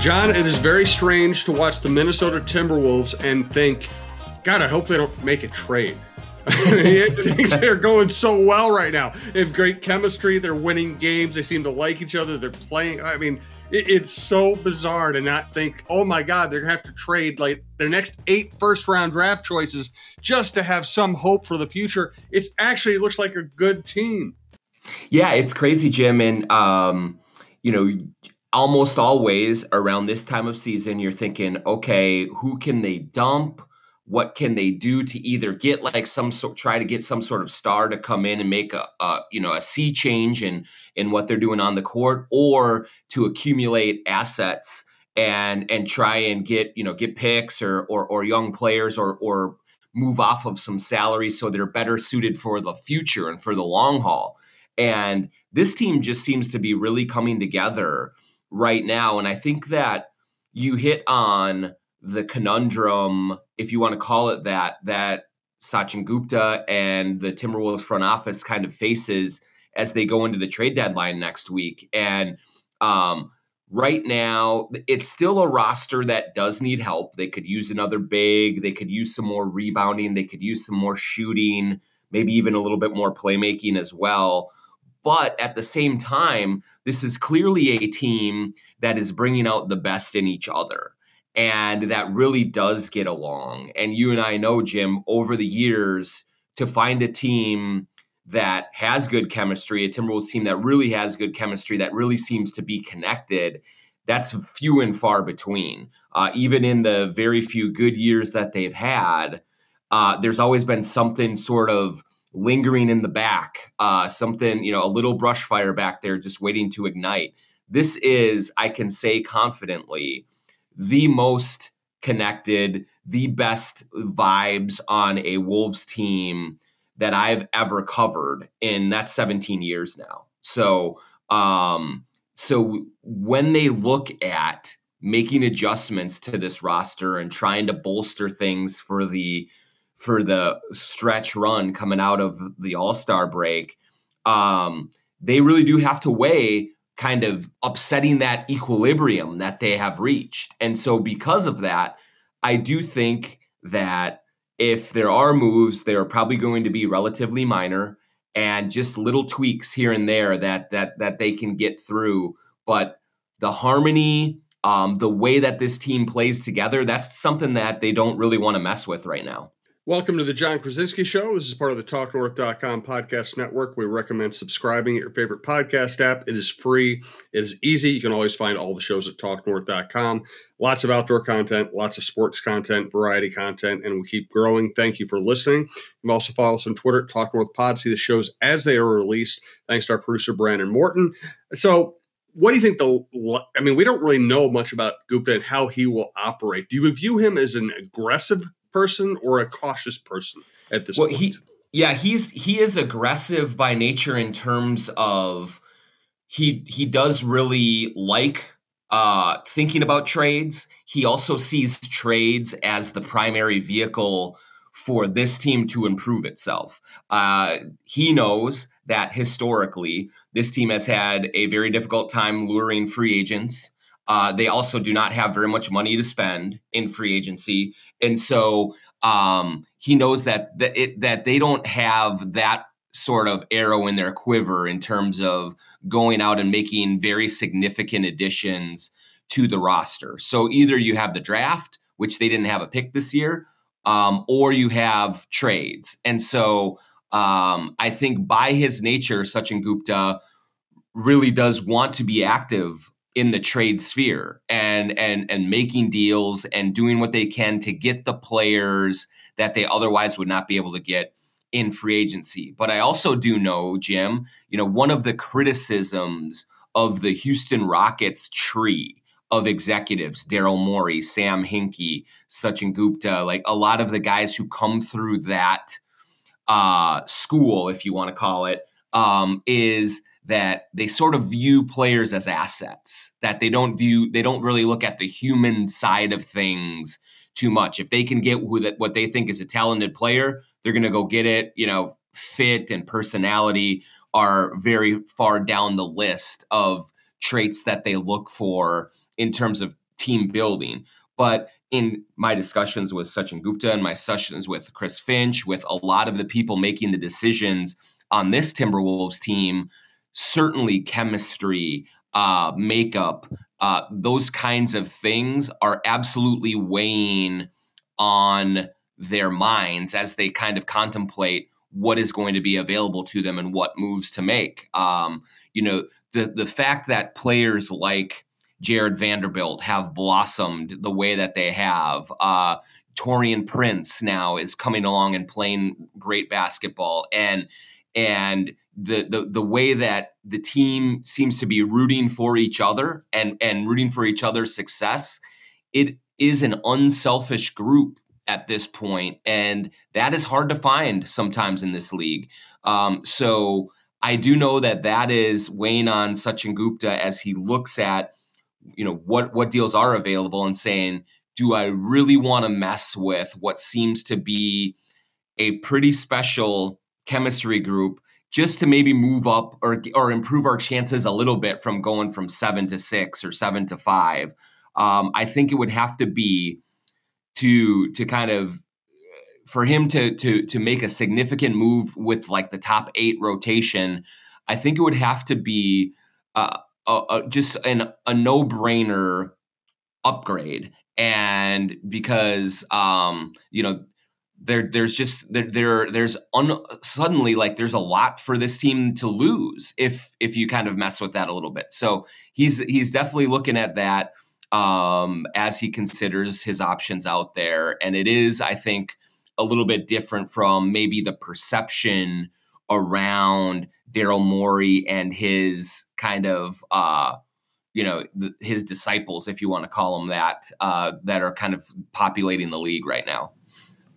Jon, it is very strange to watch the Minnesota Timberwolves and think, God, I hope they don't make a trade. Are going so well right now. They have great chemistry. They're winning games. They seem to like each other. They're playing. I mean, it, it's so bizarre to not think, oh my God, they're going to have to trade like their next eight first round draft choices just to have some hope for the future. It's actually looks like a good team. Yeah, it's crazy, Jim. And, um, you know, almost always around this time of season, you're thinking, okay, who can they dump? what can they do to either get like some sort try to get some sort of star to come in and make a, a, you know a sea change in in what they're doing on the court or to accumulate assets and and try and get you know get picks or or, or young players or or move off of some salary so they're better suited for the future and for the long haul and this team just seems to be really coming together right now and i think that you hit on the conundrum, if you want to call it that, that Sachin Gupta and the Timberwolves front office kind of faces as they go into the trade deadline next week. And um, right now, it's still a roster that does need help. They could use another big, they could use some more rebounding, they could use some more shooting, maybe even a little bit more playmaking as well. But at the same time, this is clearly a team that is bringing out the best in each other and that really does get along. And you and I know, Jim, over the years, to find a team that has good chemistry, a Timberwolves team that really has good chemistry, that really seems to be connected, that's few and far between. Uh, even in the very few good years that they've had, uh, there's always been something sort of lingering in the back, uh, something, you know, a little brush fire back there just waiting to ignite. This is, I can say confidently, the most connected, the best vibes on a Wolves team that I've ever covered in that's 17 years now. So, um, so when they look at making adjustments to this roster and trying to bolster things for the for the stretch run coming out of the All Star break, um, they really do have to weigh kind of upsetting that equilibrium that they have reached. And so, because of that, I do think that if there are moves, they are probably going to be relatively minor and just little tweaks here and there that that that they can get through. But the harmony, um, the way that this team plays together, that's something that they don't really want to mess with right now. Welcome to the Jon Krawczynski Show. This is part of the TalkNorth.com podcast network. We recommend subscribing at your favorite podcast app. It is free, it is easy. You can always find all the shows at TalkNorth.com. Lots of outdoor content, lots of sports content, variety content, and we keep growing. Thank you for listening. You can also follow us on Twitter at TalkNorthPod. See the shows as they are released. Thanks to our producer, Brandon Morton. So, what do you think the i mean we don't really know much about gupta and how he will operate do you view him as an aggressive person or a cautious person at this point. well, point? He, yeah, he's he is aggressive by nature in terms of he he does really like uh, thinking about trades. He also sees trades as the primary vehicle for this team to improve itself. Uh, he knows that historically, this team has had a very difficult time luring free agents. Uh, they also do not have very much money to spend in free agency, and so um, he knows that that it, that they don't have that sort of arrow in their quiver in terms of going out and making very significant additions to the roster. So either you have the draft, which they didn't have a pick this year, um, or you have trades. And so um, I think by his nature, Sachin Gupta really does want to be active in the trade sphere and and and making deals and doing what they can to get the players that they otherwise would not be able to get in free agency. But I also do know, Jim, you know, one of the criticisms of the Houston Rockets tree of executives, Daryl Morey, Sam Hinkie, Sachin Gupta, like a lot of the guys who come through that uh, school, if you want to call it, um, is that they sort of view players as assets that they don't view they don't really look at the human side of things too much if they can get who that what they think is a talented player they're going to go get it you know fit and personality are very far down the list of traits that they look for in terms of team building. But in my discussions with Sachin Gupta and my sessions with Chris Finch, with a lot of the people making the decisions on this Timberwolves team, certainly chemistry, uh, makeup, uh, those kinds of things are absolutely weighing on their minds as they kind of contemplate what is going to be available to them and what moves to make. Um, you know, the the fact that players like Jared Vanderbilt have blossomed the way that they have. Uh, Taurean Prince now is coming along and playing great basketball, and and the, the the way that the team seems to be rooting for each other and and rooting for each other's success, it is an unselfish group at this point, and that is hard to find sometimes in this league. Um, so I do know that that is weighing on Sachin Gupta as he looks at you know what what deals are available and saying, do I really want to mess with what seems to be a pretty special chemistry group just to maybe move up or or improve our chances a little bit from going from seven to six or seven to five. Um, I think it would have to be to to kind of for him to to to make a significant move with like the top eight rotation. I think it would have to be uh, a, a, just an, a no brainer upgrade, and because um, you know there there's just there, there there's un, suddenly like there's a lot for this team to lose if if you kind of mess with that a little bit. So he's he's definitely looking at that um, as he considers his options out there, and it is I think a little bit different from maybe the perception around Daryl Morey and his kind of uh, you know his disciples, if you want to call them that, uh, that are kind of populating the league right now.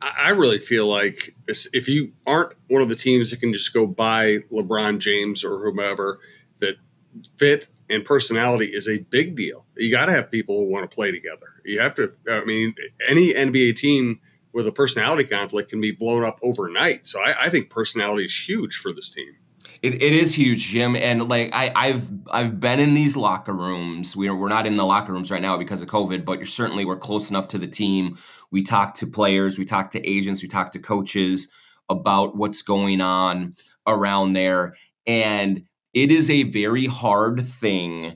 I really feel like if you aren't one of the teams that can just go buy LeBron James or whomever, that fit and personality is a big deal. You got to have people who want to play together. You have to. I mean, any NBA team with a personality conflict can be blown up overnight. So I, I think personality is huge for this team. It, it is huge, Jim, and like I, I've I've been in these locker rooms. We're we're not in the locker rooms right now because of COVID, but you're certainly we're close enough to the team. We talk to players, we talk to agents, we talk to coaches about what's going on around there, and it is a very hard thing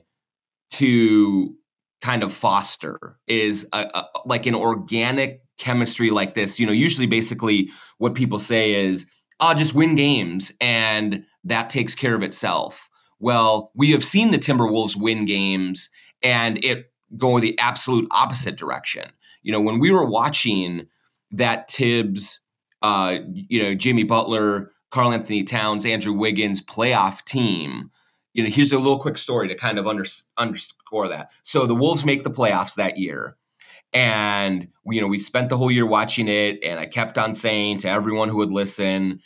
to kind of foster. Is a, a, like an organic chemistry like this. You know, usually, basically, what people say is, "I'll just win games," and that takes care of itself. Well, we have seen the Timberwolves win games and it go the absolute opposite direction. You know, when we were watching that Thibs, uh, you know, Jimmy Butler, Karl-Anthony Towns, Andrew Wiggins playoff team, you know, here's a little quick story to kind of under, underscore that. So the Wolves make the playoffs that year. And you know, we spent the whole year watching it, and I kept on saying to everyone who would listen,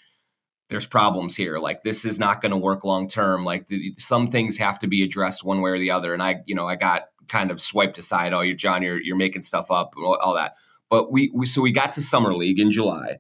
there's problems here. Like this is not going to work long term. Like the, some things have to be addressed one way or the other. And I, you know, I got kind of swiped aside. Oh, you're Jon, you're you're making stuff up, all that. But we, we so we got to summer league in July,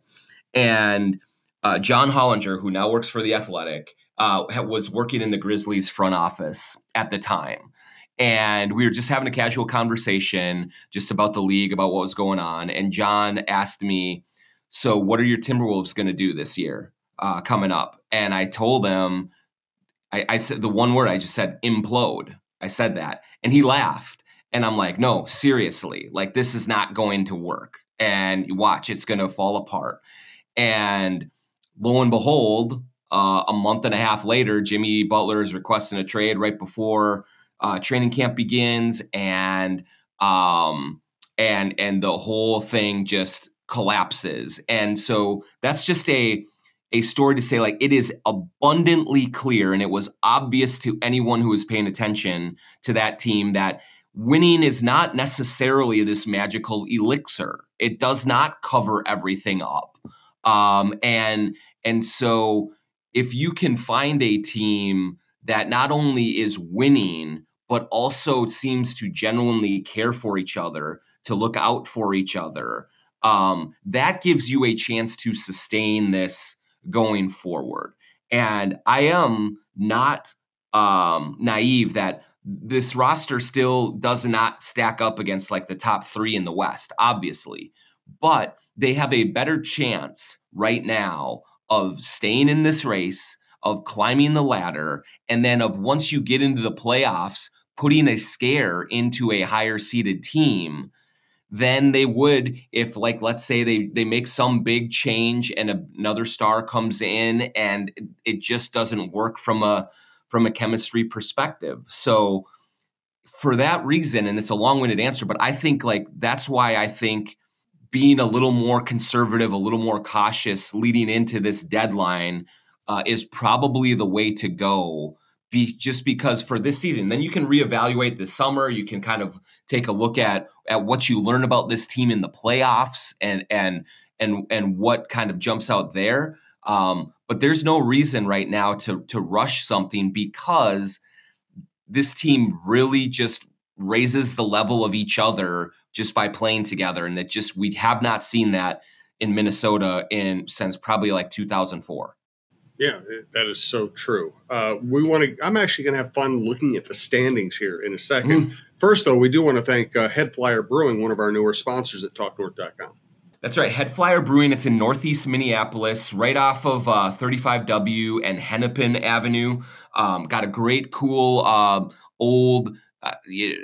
and uh, John Hollinger, who now works for the Athletic, uh, was working in the Grizzlies front office at the time. And we were just having a casual conversation just about the league, about what was going on. And John asked me, So, what are your Timberwolves going to do this year? Uh, coming up, and I told him, I, I said the one word I just said implode. I said that, and he laughed, and I'm like, no, seriously, like this is not going to work, and watch, it's going to fall apart, and lo and behold, uh, a month and a half later, Jimmy Butler is requesting a trade right before uh, training camp begins, and um, and and the whole thing just collapses. And so that's just a a story to say like it is abundantly clear and it was obvious to anyone who was paying attention to that team that winning is not necessarily this magical elixir. It does not cover everything up. Um, and and so if you can find a team that not only is winning but also seems to genuinely care for each other to look out for each other um, that gives you a chance to sustain this going forward. And I am not um, naive that this roster still does not stack up against like the top three in the West, obviously, but they have a better chance right now of staying in this race, of climbing the ladder, and then of once you get into the playoffs, putting a scare into a higher seeded team than they would if like let's say they they make some big change and another star comes in and it just doesn't work from a from a chemistry perspective. So for that reason and it's a long-winded answer but I think like that's why I think being a little more conservative, a little more cautious leading into this deadline uh, is probably the way to go be just because for this season then you can reevaluate this summer. You can kind of take a look at at what you learn about this team in the playoffs and and and and what kind of jumps out there. Um, but there's no reason right now to to rush something because this team really just raises the level of each other just by playing together. And that just we have not seen that in Minnesota in since probably like 2004 yeah, that is so true. Uh, we want to. I'm actually going to have fun looking at the standings here in a second. Mm. First, though, we do want to thank uh, HeadFlyer Brewing, one of our newer sponsors at TalkNorth.com. That's right, HeadFlyer Brewing. It's in Northeast Minneapolis, right off of uh, 35W and Hennepin Avenue. Um, got a great, cool, uh, old uh,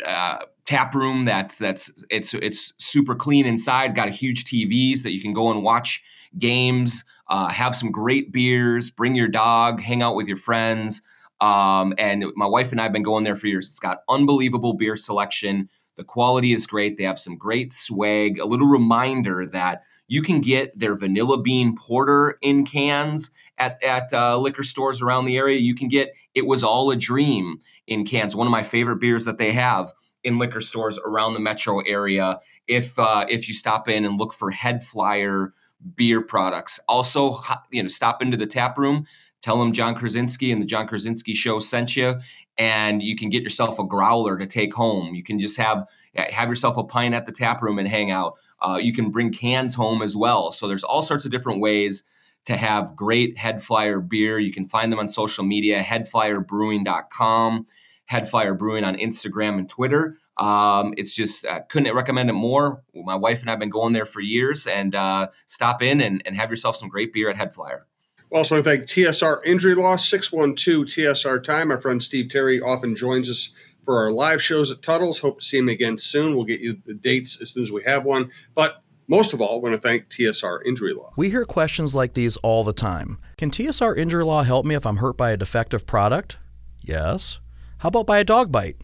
uh, tap room. That's that's it's it's super clean inside. Got a huge TVs that you can go and watch games uh, have some great beers, bring your dog, hang out with your friends. Um, and my wife and I have been going there for years. It's got unbelievable beer selection. The quality is great. They have some great swag. A little reminder that you can get their vanilla bean porter in cans at, at uh, liquor stores around the area. You can get It Was All a Dream in cans, one of my favorite beers that they have in liquor stores around the metro area. If uh, if you stop in and look for HeadFlyer beer products. Also, you know, stop into the tap room, tell them Jon Krawczynski and the Jon Krawczynski Show sent you, and you can get yourself a growler to take home. You can just have have yourself a pint at the tap room and hang out. Uh, you can bring cans home as well. So there's all sorts of different ways to have great HeadFlyer beer. You can find them on social media, headflyerbrewing.com, HeadFlyer Brewing on Instagram and Twitter. Um, it's just uh, couldn't recommend it more. My wife and I have been going there for years, and uh, stop in and, and have yourself some great beer at HeadFlyer. Also, I thank TSR Injury Law 612 TSR Time. My friend Steve Terry often joins us for our live shows at Tuttle's. Hope to see him again soon. We'll get you the dates as soon as we have one. But most of all, I want to thank TSR Injury Law. We hear questions like these all the time. Can TSR Injury Law help me if I'm hurt by a defective product? Yes. How about by a dog bite?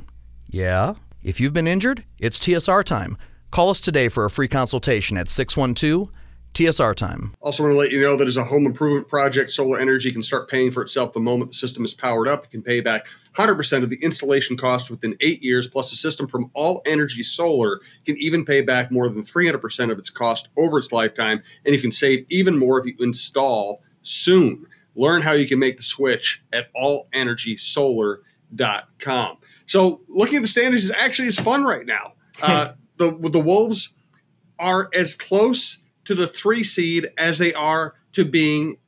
Yeah. If you've been injured, it's TSR time. Call us today for a free consultation at 612 TSR time. Also, want to let you know that as a home improvement project, solar energy can start paying for itself the moment the system is powered up. It can pay back 100% of the installation cost within eight years, plus the system from All Energy Solar can even pay back more than 300% of its cost over its lifetime, and you can save even more if you install soon. Learn how you can make the switch at allenergysolar.com. So looking at the standings is actually is fun right now. Uh, the the Wolves are as close to the three seed as they are to being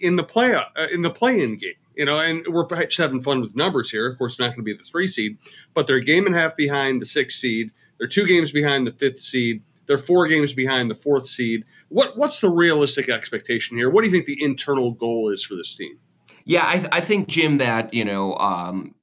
in the play uh, in the play-in game. You know, and we're just having fun with numbers here. Of course, not going to be the three seed, but they're a game and a half behind the sixth seed. They're two games behind the fifth seed. They're four games behind the fourth seed. What what's the realistic expectation here? What do you think the internal goal is for this team? Yeah, I, I think Jim that you know um,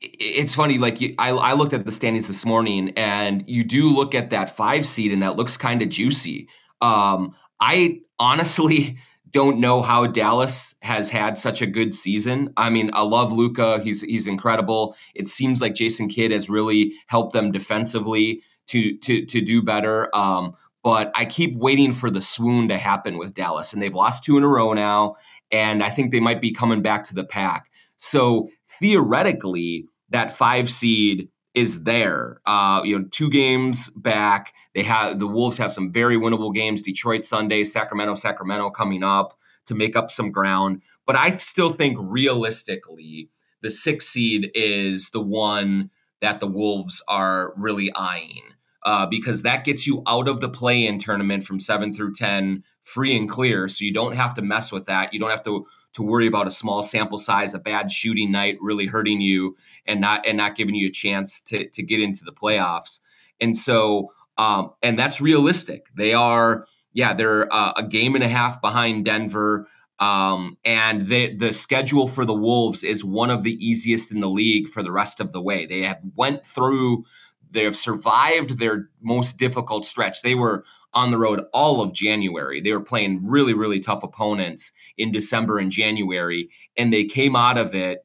it's funny like I, I looked at the standings this morning and you do look at that five seed and that looks kind of juicy. Um, i honestly don't know how dallas has had such a good season. I mean i love Luka he's he's incredible. It seems like jason kidd has really helped them defensively to to to do better. Um, but i keep waiting for the swoon to happen with dallas and they've lost two in a row now and i think they might be coming back to the pack. So theoretically, that five seed is there. Uh, you know, two games back. They have the Wolves have some very winnable games. Detroit Sunday, Sacramento, Sacramento coming up to make up some ground. But I still think realistically, the six seed is the one that the Wolves are really eyeing. Uh, because that gets you out of the play in tournament from seven through 10 free and clear. So you don't have to mess with that. You don't have to to worry about a small sample size, a bad shooting night really hurting you and not and not giving you a chance to to get into the playoffs. And so um, and that's realistic. They are yeah, they're uh, a game and a half behind Denver. Um, and the the schedule for the Wolves is one of the easiest in the league for the rest of the way. They have went through, they have survived their most difficult stretch. They were on the road all of January. They were playing really, really tough opponents in December and January, and they came out of it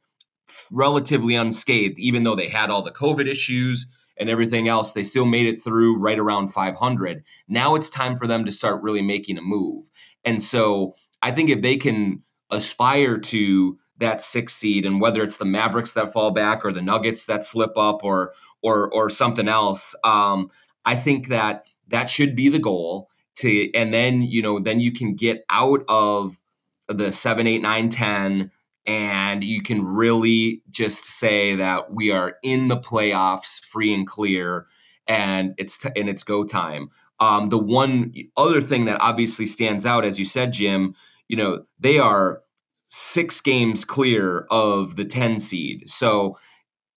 relatively unscathed, even though they had all the COVID issues and everything else. They still made it through right around 500. Now it's time for them to start really making a move. And so I think if they can aspire to that six seed, and whether it's the Mavericks that fall back or the Nuggets that slip up or or or something else, um, I think that that should be the goal. To and then you know then you can get out of the seven, eight, nine, ten, and you can really just say that we are in the playoffs, free and clear, and it's t- and it's go time. Um, the one other thing that obviously stands out, as you said, Jim, you know, they are six games clear of the 10 seed. So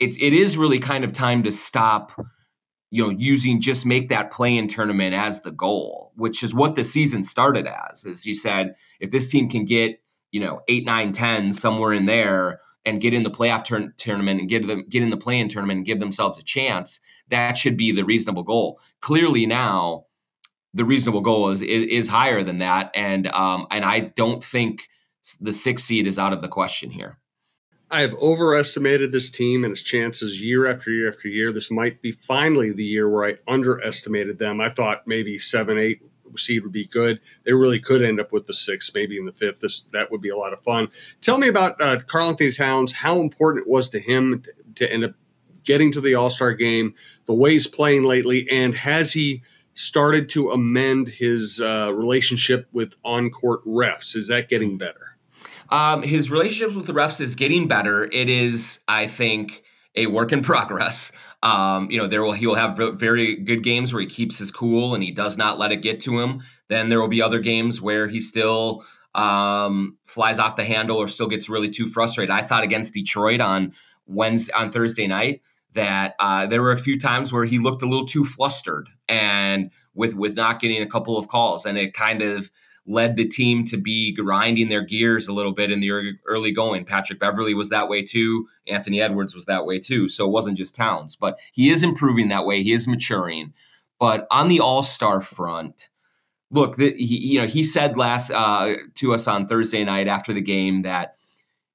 it, it is really kind of time to stop, you know, using just make that play in tournament as the goal, which is what the season started as. As you said, if this team can get, you know, eight, nine, 10, somewhere in there and get in the playoff tournament and get them get in the play in tournament and give themselves a chance, that should be the reasonable goal. Clearly now, the reasonable goal is is, is higher than that, and um, and I don't think the six seed is out of the question here. I have overestimated this team and its chances year after year after year. This might be finally the year where I underestimated them. I thought maybe seven, eight seed would be good. They really could end up with the sixth, maybe in the fifth. This that would be a lot of fun. Tell me about uh, Karl-Anthony Towns. How important it was to him to, to end up getting to the All Star game, the way he's playing lately, and has he started to amend his uh, relationship with on court refs. Is that getting better? Um, his relationship with the refs is getting better. It is, I think, a work in progress. Um, you know, there will he will have very good games where he keeps his cool and he does not let it get to him. Then there will be other games where he still um, flies off the handle or still gets really too frustrated. I thought against Detroit on Wednesday on Thursday night that uh, there were a few times where he looked a little too flustered and with with not getting a couple of calls, and it kind of led the team to be grinding their gears a little bit in the early going. Patrick Beverley was that way too. Anthony Edwards was that way too. So it wasn't just Towns, but he is improving that way. He is maturing. But on the All Star front, look, the, he, you know, he said last uh, to us on Thursday night after the game that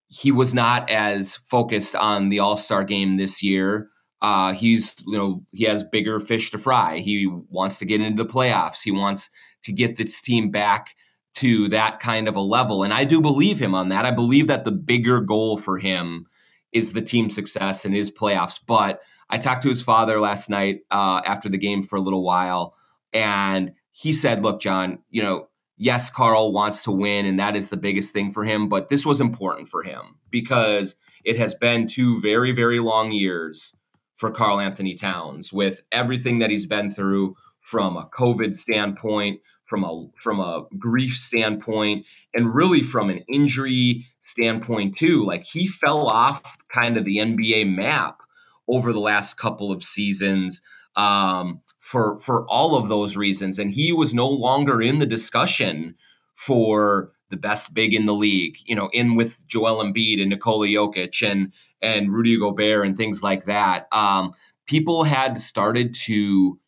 he was not as focused on the All Star game this year. Uh, he's you know he has bigger fish to fry. He wants to get into the playoffs. He wants to get this team back to that kind of a level, and I do believe him on that. I believe that the bigger goal for him is the team success and his playoffs. But I talked to his father last night uh, after the game for a little while, and he said, "Look, Jon, you know yes, Karl wants to win, and that is the biggest thing for him. But this was important for him because it has been two very, very long years for Karl-Anthony Towns with everything that he's been through from a COVID standpoint, from a from a grief standpoint, and really from an injury standpoint too. Like he fell off kind of the NBA map over the last couple of seasons. Um, for for all of those reasons, and he was no longer in the discussion for the best big in the league. You know, in with Joel Embiid and Nikola Jokic and and Rudy Gobert and things like that. Um, people had started to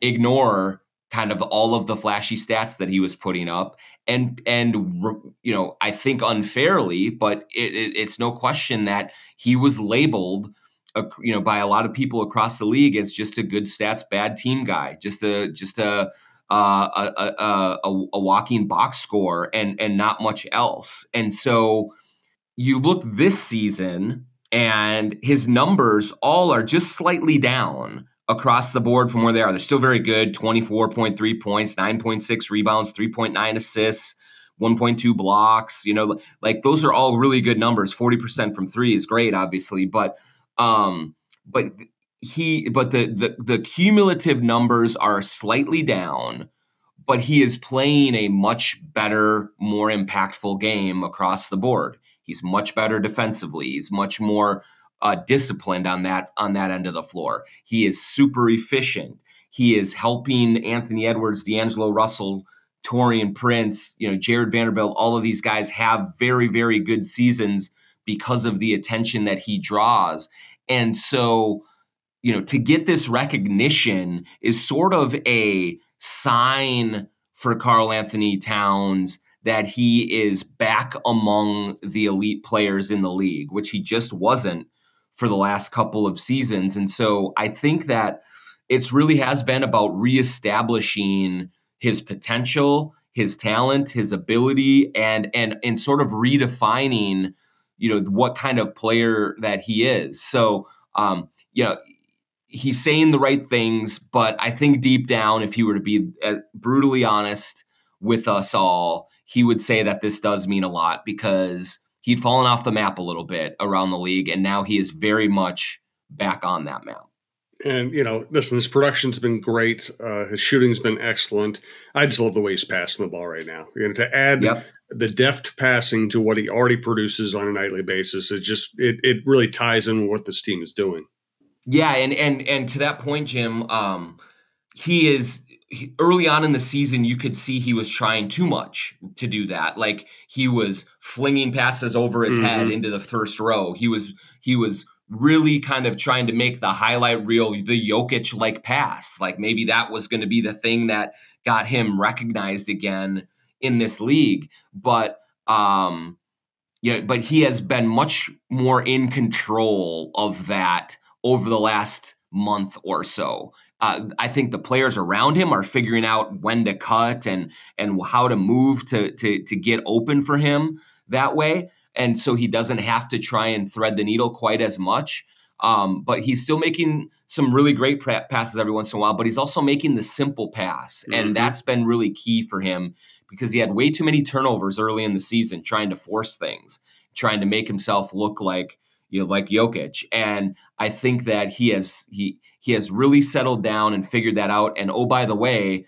ignore kind of all of the flashy stats that he was putting up and and you know i think unfairly but it, it, it's no question that he was labeled you know by a lot of people across the league as just a good stats bad team guy, just a just a uh, a, a, a, a walking box score and and not much else. And so you look this season and his numbers all are just slightly down across the board from where they are. They're still very good 24.3 points, 9.6 rebounds, 3.9 assists, 1.2 blocks. You know, like those are all really good numbers. 40% from three is great, obviously, but um, but he, but the, the the cumulative numbers are slightly down, but he is playing a much better, more impactful game across the board. He's much better defensively. He's much more uh, disciplined on that on that end of the floor. He is super efficient. He is helping Anthony Edwards, D'Angelo Russell, Taurean Prince, you know, Jared Vanderbilt. All of these guys have very very good seasons because of the attention that he draws. And so, you know, to get this recognition is sort of a sign for Karl-Anthony Towns that he is back among the elite players in the league, which he just wasn't for the last couple of seasons. And so I think that it's really has been about reestablishing his potential, his talent, his ability, and and and sort of redefining, you know, what kind of player that he is. So um, you know, he's saying the right things, but I think deep down, if he were to be uh, brutally honest with us all, he would say that this does mean a lot because he'd fallen off the map a little bit around the league, and now he is very much back on that map. And you know, listen, his production's been great. Uh, his shooting's been excellent. I just love the way he's passing the ball right now. You know, to add yep. the deft passing to what he already produces on a nightly basis, it just it it really ties in with what this team is doing. Yeah, and and and to that point, Jim, um, he is he, early on in the season. You could see he was trying too much to do that. Like he was flinging passes over his mm-hmm. head into the first row. He was he was really kind of trying to make the highlight reel the Jokic like pass. Like maybe that was going to be the thing that got him recognized again in this league. But um, yeah, but he has been much more in control of that over the last month or so. Uh, I think the players around him are figuring out when to cut and and how to move to to to get open for him that way, and so he doesn't have to try and thread the needle quite as much. Um, but he's still making some really great passes every once in a while. But he's also making the simple pass, mm-hmm. and that's been really key for him because he had way too many turnovers early in the season, trying to force things, trying to make himself look like you know, like Jokic. And I think that he has he he has really settled down and figured that out. And oh, by the way,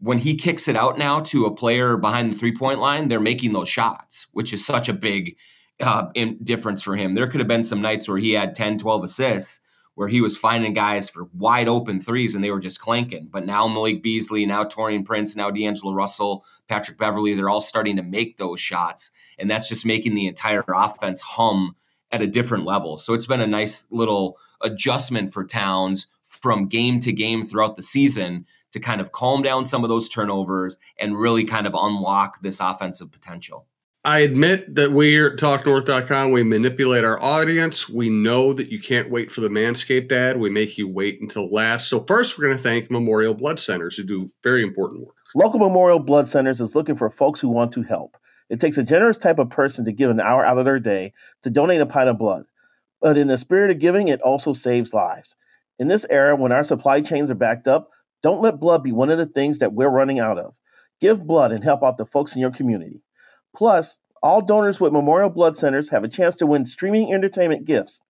when he kicks it out now to a player behind the three point line, they're making those shots, which is such a big uh, difference for him. There could have been some nights where he had 10, 12 assists where he was finding guys for wide open threes and they were just clanking. But now Malik Beasley, now Taurean Prince, now D'Angelo Russell, Patrick Beverley, they're all starting to make those shots. And that's just making the entire offense hum at a different level. So it's been a nice little adjustment for Towns from game to game throughout the season to kind of calm down some of those turnovers and really kind of unlock this offensive potential. I admit that we at TalkNorth.com, we manipulate our audience. We know that you can't wait for the Manscaped ad. We make you wait until last. So first, we're going to thank Memorial Blood Centers who do very important work. Local Memorial Blood Centers is looking for folks who want to help. It takes a generous type of person to give an hour out of their day to donate a pint of blood. But in the spirit of giving, it also saves lives. In this era, when our supply chains are backed up, don't let blood be one of the things that we're running out of. Give blood and help out the folks in your community. Plus, all donors with Memorial Blood Centers have a chance to win streaming entertainment gifts.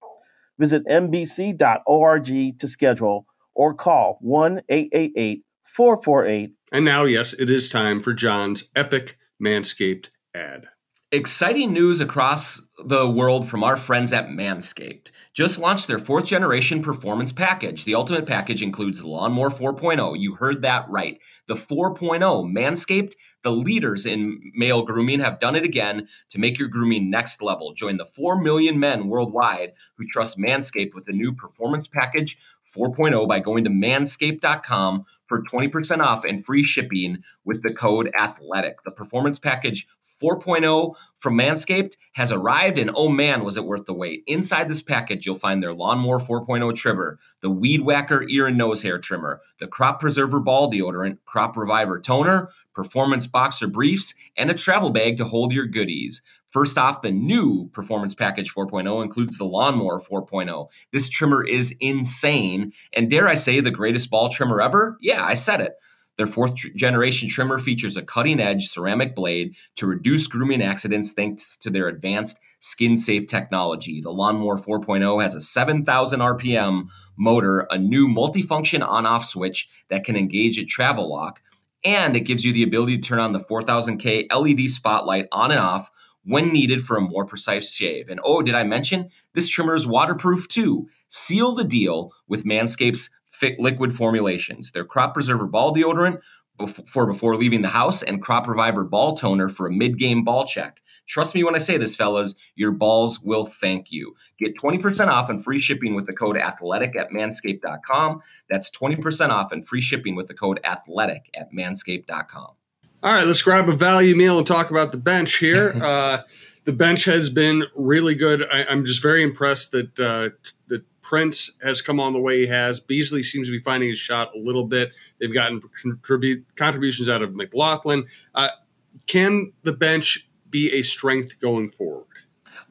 Visit mbc.org to schedule or call 1 888 448. And now, yes, it is time for Jon's epic Manscaped ad. Exciting news across the world from our friends at Manscaped. Just launched their fourth generation performance package. The ultimate package includes the Lawnmower 4.0. You heard that right. The 4.0 Manscaped, the leaders in male grooming, have done it again to make your grooming next level. Join the 4 million men worldwide who trust Manscaped with the new performance package 4.0 by going to manscaped.com for 20% off and free shipping with the code ATHLETIC. The performance package 4.0 from Manscaped has arrived, and oh man, was it worth the wait. Inside this package, you'll find their Lawnmower 4.0 trimmer, the Weed Whacker ear and nose hair trimmer, the Crop Preserver ball deodorant, Crop Reviver toner, performance boxer briefs, and a travel bag to hold your goodies. First off, the new Performance Package 4.0 includes the Lawnmower 4.0. This trimmer is insane, and dare I say, the greatest ball trimmer ever? Yeah, I said it. Their fourth generation trimmer features a cutting edge ceramic blade to reduce grooming accidents thanks to their advanced skin safe technology. The Lawnmower 4.0 has a 7,000 RPM motor, a new multifunction on off switch that can engage a travel lock, and it gives you the ability to turn on the 4000K LED spotlight on and off when needed for a more precise shave. And oh, did I mention this trimmer is waterproof too? Seal the deal with Manscaped's Fit liquid formulations. Their crop preserver ball deodorant for before leaving the house and crop reviver ball toner for a mid-game ball check. Trust me when I say this, fellas, your balls will thank you. Get 20% off and free shipping with the code athletic at manscaped.com. That's 20% off and free shipping with the code athletic at manscaped.com. All right, let's grab a value meal and talk about the bench here. uh, the bench has been really good. I, am just very impressed that uh, that Prince has come on the way he has. Beasley seems to be finding his shot a little bit. They've gotten contribute, contributions out of McLaughlin. Uh, can the bench be a strength going forward?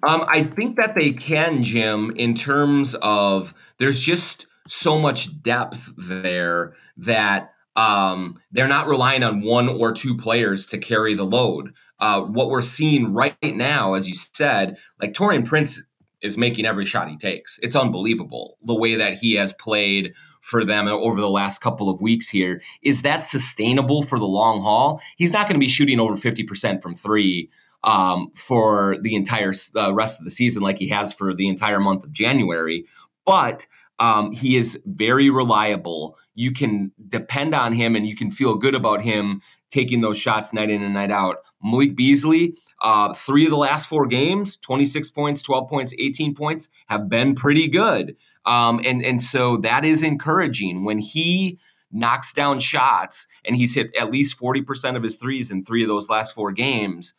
Um, I think that they can, Jim, in terms of there's just so much depth there that um, they're not relying on one or two players to carry the load. Uh, what we're seeing right now, as you said, like Taurean Prince is making every shot he takes. It's unbelievable the way that he has played for them over the last couple of weeks here. Is that sustainable for the long haul? He's not going to be shooting over 50% from three um, for the entire uh, rest of the season like he has for the entire month of January. But um, he is very reliable. You can depend on him and you can feel good about him taking those shots night in and night out. Malik Beasley, uh, three of the last four games, 26 points, 12 points, 18 points, have been pretty good. Um, and, and so that is encouraging. When he knocks down shots and he's hit at least 40% of his threes in three of those last four games,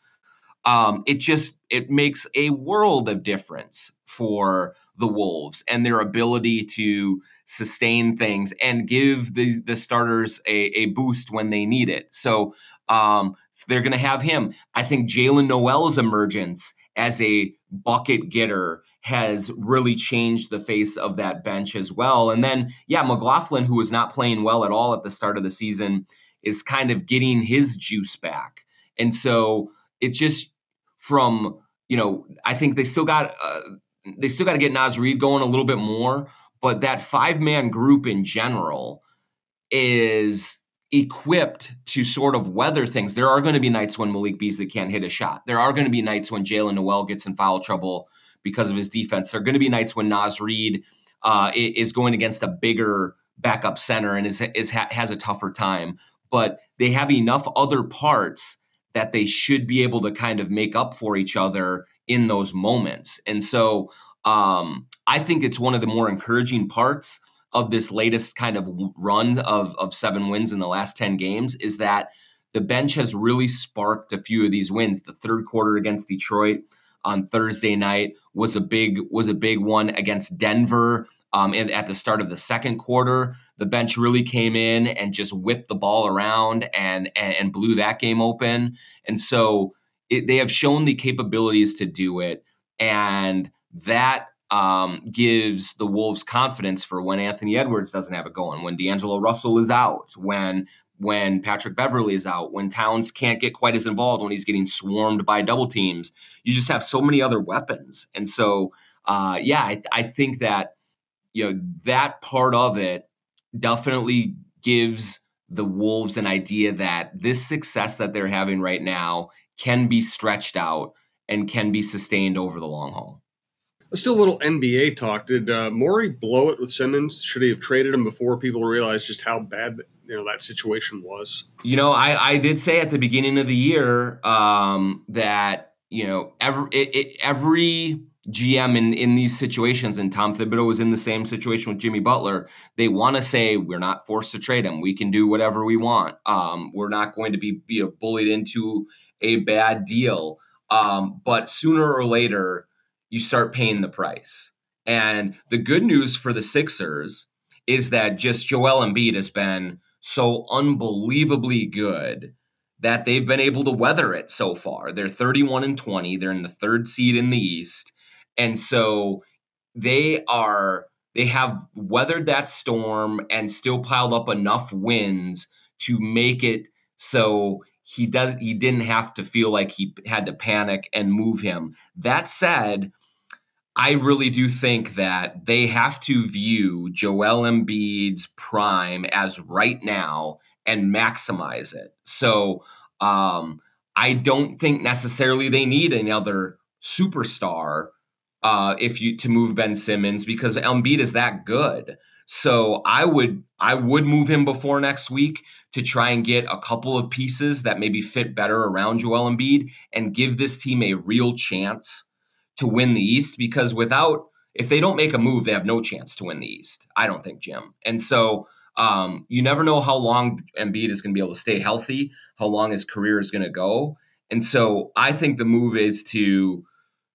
um, it just it makes a world of difference for the Wolves and their ability to sustain things and give the the starters a, a boost when they need it. So um, they're going to have him. I think Jaylen Nowell's emergence as a bucket getter has really changed the face of that bench as well. And then, yeah, McLaughlin, who was not playing well at all at the start of the season, is kind of getting his juice back. And so it just from you know, I think they still got uh, they still got to get Naz Reid going a little bit more, but that five man group in general is equipped to sort of weather things. There are going to be nights when Malik Beasley can't hit a shot. There are going to be nights when Jaylen Nowell gets in foul trouble because of his defense. There are going to be nights when Naz Reid uh, is going against a bigger backup center and is, is has a tougher time. But they have enough other parts that they should be able to kind of make up for each other in those moments. And so um, I think it's one of the more encouraging parts of this latest kind of run of, of seven wins in the last 10 games is that the bench has really sparked a few of these wins. The third quarter against Detroit on Thursday night was a big was a big one against Denver. Um, and at the start of the second quarter, the bench really came in and just whipped the ball around and and, and blew that game open. And so it, they have shown the capabilities to do it, and that um, gives the Wolves confidence for when Anthony Edwards doesn't have it going, when D'Angelo Russell is out, when when Patrick Beverley is out, when Towns can't get quite as involved, when he's getting swarmed by double teams. You just have so many other weapons, and so uh, yeah, I, I think that you know that part of it definitely gives the Wolves an idea that this success that they're having right now can be stretched out and can be sustained over the long haul. Let's do a little NBA talk. Did uh, Morey blow it with Simmons? Should he have traded him before people realized just how bad you know that situation was? You know, I, I did say at the beginning of the year um, that you know every it, it, every GM in, in these situations, and Tom Thibodeau was in the same situation with Jimmy Butler. They want to say we're not forced to trade him. We can do whatever we want. Um, we're not going to be you know, bullied into a bad deal. Um, but sooner or later, you start paying the price. And the good news for the Sixers is that just Joel Embiid has been so unbelievably good that they've been able to weather it so far. They're 31 and 20. They're in the third seed in the East. And so they are they have weathered that storm and still piled up enough wins to make it so he does he didn't have to feel like he had to panic and move him. That said, I really do think that they have to view Joel Embiid's prime as right now and maximize it. So um, I don't think necessarily they need another superstar uh, if you to move Ben Simmons because Embiid is that good. So I would I would move him before next week to try and get a couple of pieces that maybe fit better around Joel Embiid and give this team a real chance to win the East because without if they don't make a move, they have no chance to win the East. I don't think, Jim. And so um, you never know how long Embiid is going to be able to stay healthy, how long his career is going to go. And so I think the move is to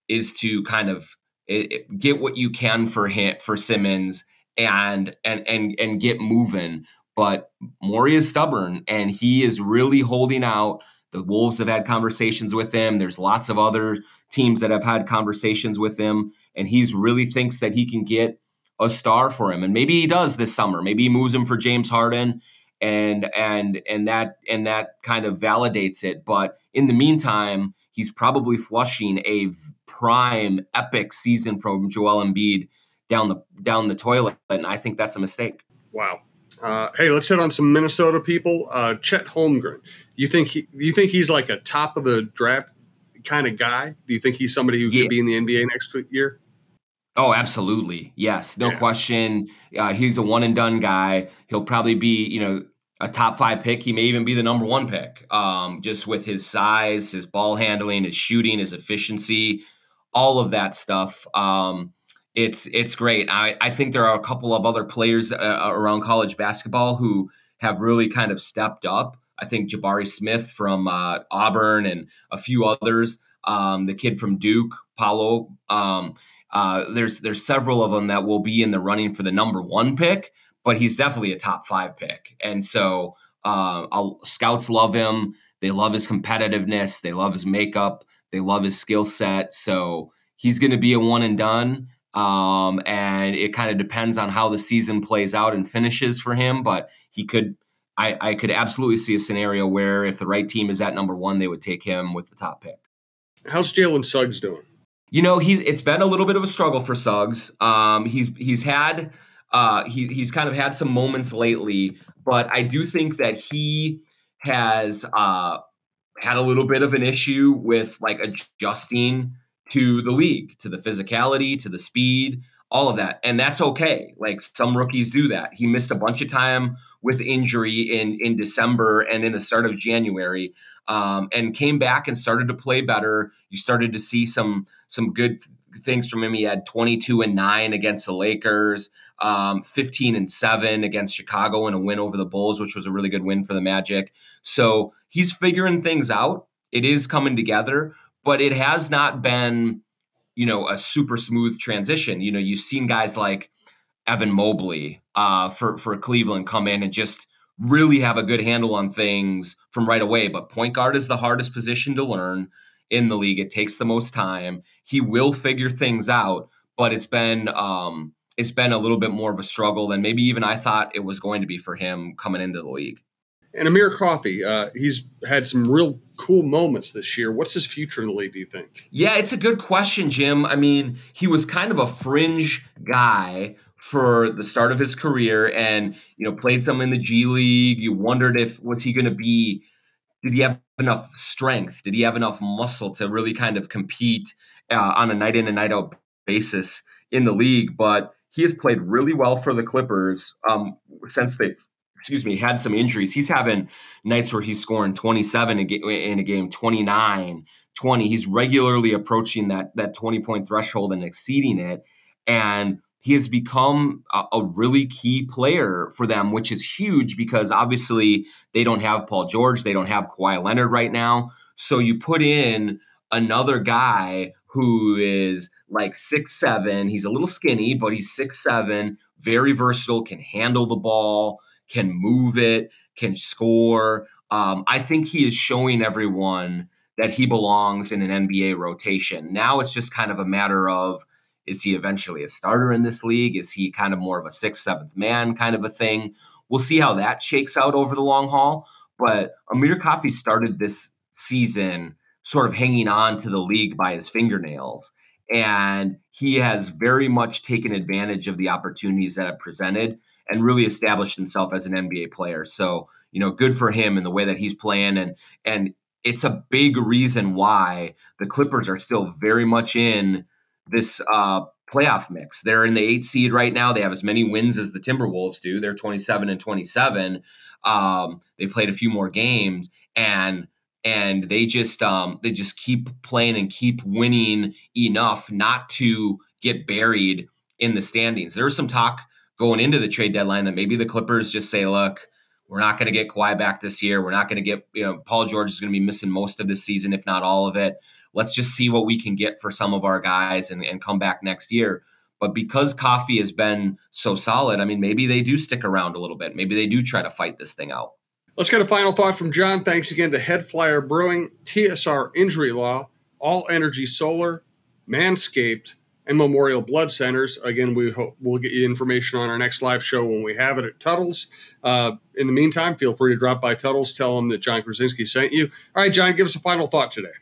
is to kind of it, it, get what you can for him for Simmons and and and and get moving. But Morey is stubborn and he is really holding out. The Wolves have had conversations with him. There's lots of other teams that have had conversations with him, and he's really thinks that he can get a star for him. And maybe he does this summer. Maybe he moves him for James Harden and and and that and that kind of validates it. But in the meantime, he's probably flushing a prime epic season from Joel Embiid down the down the toilet, and I think that's a mistake. Wow. Uh, hey, let's hit on some Minnesota people. Uh, Chet Holmgren. You think he? You think he's like a top of the draft kind of guy? Do you think he's somebody who yeah. could be in the NBA next year? Oh, absolutely. Yes, no yeah. question. Uh, he's a one and done guy. He'll probably be, you know, a top five pick. He may even be the number one pick, um, just with his size, his ball handling, his shooting, his efficiency, all of that stuff. Um, it's it's great. I, I think there are a couple of other players uh, around college basketball who have really kind of stepped up. I think Jabari Smith from uh, Auburn and a few others. Um, the kid from Duke, Paolo. Um, uh, there's there's several of them that will be in the running for the number one pick, but he's definitely a top five pick. And so uh, scouts love him. They love his competitiveness. They love his makeup. They love his skill set. So he's going to be a one and done. Um, and it kind of depends on how the season plays out and finishes for him. But he could, I, I could absolutely see a scenario where if the right team is at number one, they would take him with the top pick. How's Jalen Suggs doing? You know, he's it's been a little bit of a struggle for Suggs. Um, he's he's had uh, he he's kind of had some moments lately, but I do think that he has uh, had a little bit of an issue with like adjusting to the league, to the physicality, to the speed, all of that. And that's okay. Like some rookies do that. He missed a bunch of time with injury in in December and in the start of January. Um, and came back and started to play better. You started to see some some good things from him. He had 22 and nine against the Lakers, um, 15 and seven against Chicago, and a win over the Bulls, which was a really good win for the Magic. So he's figuring things out. It is coming together, but it has not been, you know, a super smooth transition. You know, you've seen guys like Evan Mobley uh, for for Cleveland come in and just really have a good handle on things from right away. But point guard is the hardest position to learn in the league. It takes the most time. He will figure things out, but it's been um, it's been a little bit more of a struggle than maybe even I thought it was going to be for him coming into the league. And Amir Coffey, uh, he's had some real cool moments this year. What's his future in the league, do you think? Yeah, it's a good question, Jim. I mean, he was kind of a fringe guy for the start of his career and, you know, played some in the G League. You wondered if, was he going to be, did he have enough strength? Did he have enough muscle to really kind of compete uh, on a night in and night out basis in the league? But he has played really well for the Clippers um, since they, excuse me, had some injuries. He's having nights where he's scoring 27 in a game, 29, 20. He's regularly approaching that that 20 point threshold and exceeding it. And he has become a, a, really key player for them, which is huge because obviously they don't have Paul George, they don't have Kawhi Leonard right now. So you put in another guy who is like six seven. He's a little skinny, but he's six seven, very versatile, can handle the ball, can move it, can score. Um, I think he is showing everyone that he belongs in an NBA rotation. Now it's just kind of a matter of is he eventually a starter in this league? Is he kind of more of a sixth, seventh man kind of a thing? We'll see how that shakes out over the long haul. But Amir Coffey started this season sort of hanging on to the league by his fingernails. And he has very much taken advantage of the opportunities that have presented and really established himself as an NBA player. So, you know, good for him in the way that he's playing. And and it's a big reason why the Clippers are still very much in this uh, playoff mix. They're in the eight seed right now. They have as many wins as the Timberwolves do. They're 27 and 27. Um, they played a few more games and and they just um, they just keep playing and keep winning enough not to get buried in the standings. There was some talk going into the trade deadline that maybe the Clippers just say, look, we're not going to get Kawhi back this year. We're not going to get, you know, Paul George is going to be missing most of the season, if not all of it. Let's just see what we can get for some of our guys and, and come back next year. But because Coffey has been so solid, I mean, maybe they do stick around a little bit. Maybe they do try to fight this thing out. Let's get a final thought from Jon. Thanks again to HeadFlyer Brewing, TSR Injury Law, All Energy Solar, Manscaped, and Memorial Blood Centers. Again, we hope we'll get you information on our next live show when we have it at Tuttle's. Uh, in the meantime, feel free to drop by Tuttle's, tell them that Jon Krawczynski sent you. All right, John, give us a final thought today.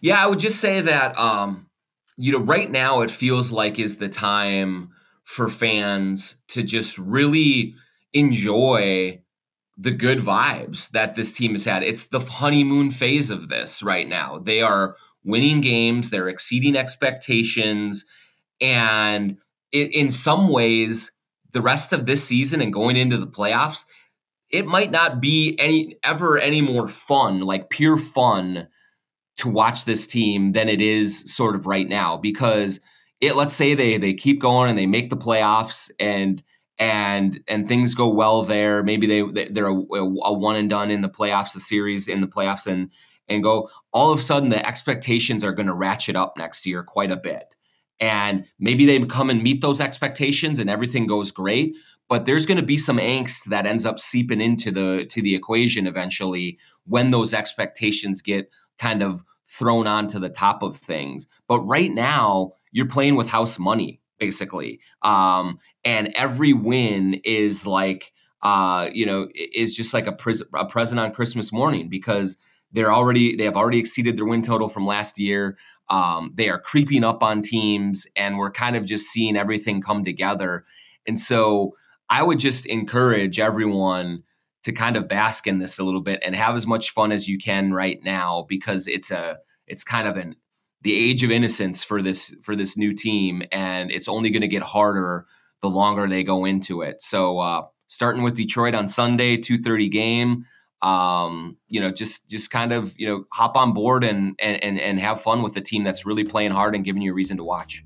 Yeah, I would just say that um, you know, right now it feels like is the time for fans to just really enjoy the good vibes that this team has had. It's the honeymoon phase of this right now. They are winning games, they're exceeding expectations, and in some ways, the rest of this season and going into the playoffs, it might not be any ever any more fun, like pure fun to watch this team than it is sort of right now. Because it let's say they they keep going and they make the playoffs and and and things go well there. Maybe they they're a, a one and done in the playoffs a series in the playoffs and and go. All of a sudden the expectations are going to ratchet up next year quite a bit and maybe they come and meet those expectations and everything goes great but there's going to be some angst that ends up seeping into the to the equation eventually when those expectations get kind of thrown onto the top of things. But right now, you're playing with house money, basically. Um, and every win is like, uh, you know, is just like a, pres- a present on Christmas morning because they're already they have already exceeded their win total from last year. Um, they are creeping up on teams, and we're kind of just seeing everything come together. And so, I would just encourage everyone to kind of bask in this a little bit and have as much fun as you can right now because it's a it's kind of an the age of innocence for this for this new team and it's only going to get harder the longer they go into it so uh, starting with detroit on sunday 2.30 game um, you know just just kind of you know hop on board and and and have fun with the team that's really playing hard and giving you a reason to watch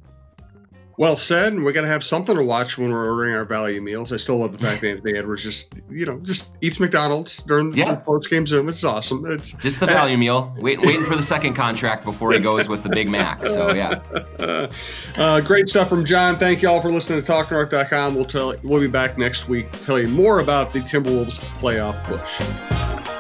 well said. We're gonna have something to watch when we're ordering our value meals. I still love the fact that Anthony Edwards just, you know, just eats McDonald's during the yeah. post game Zoom. It's awesome. It's just the value meal. Wait, waiting for the second contract before he goes with the Big Mac. So yeah, uh, great stuff from Jon. Thank you all for listening to TalkNorth.com. We'll tell we'll be back next week to tell you more about the Timberwolves playoff push.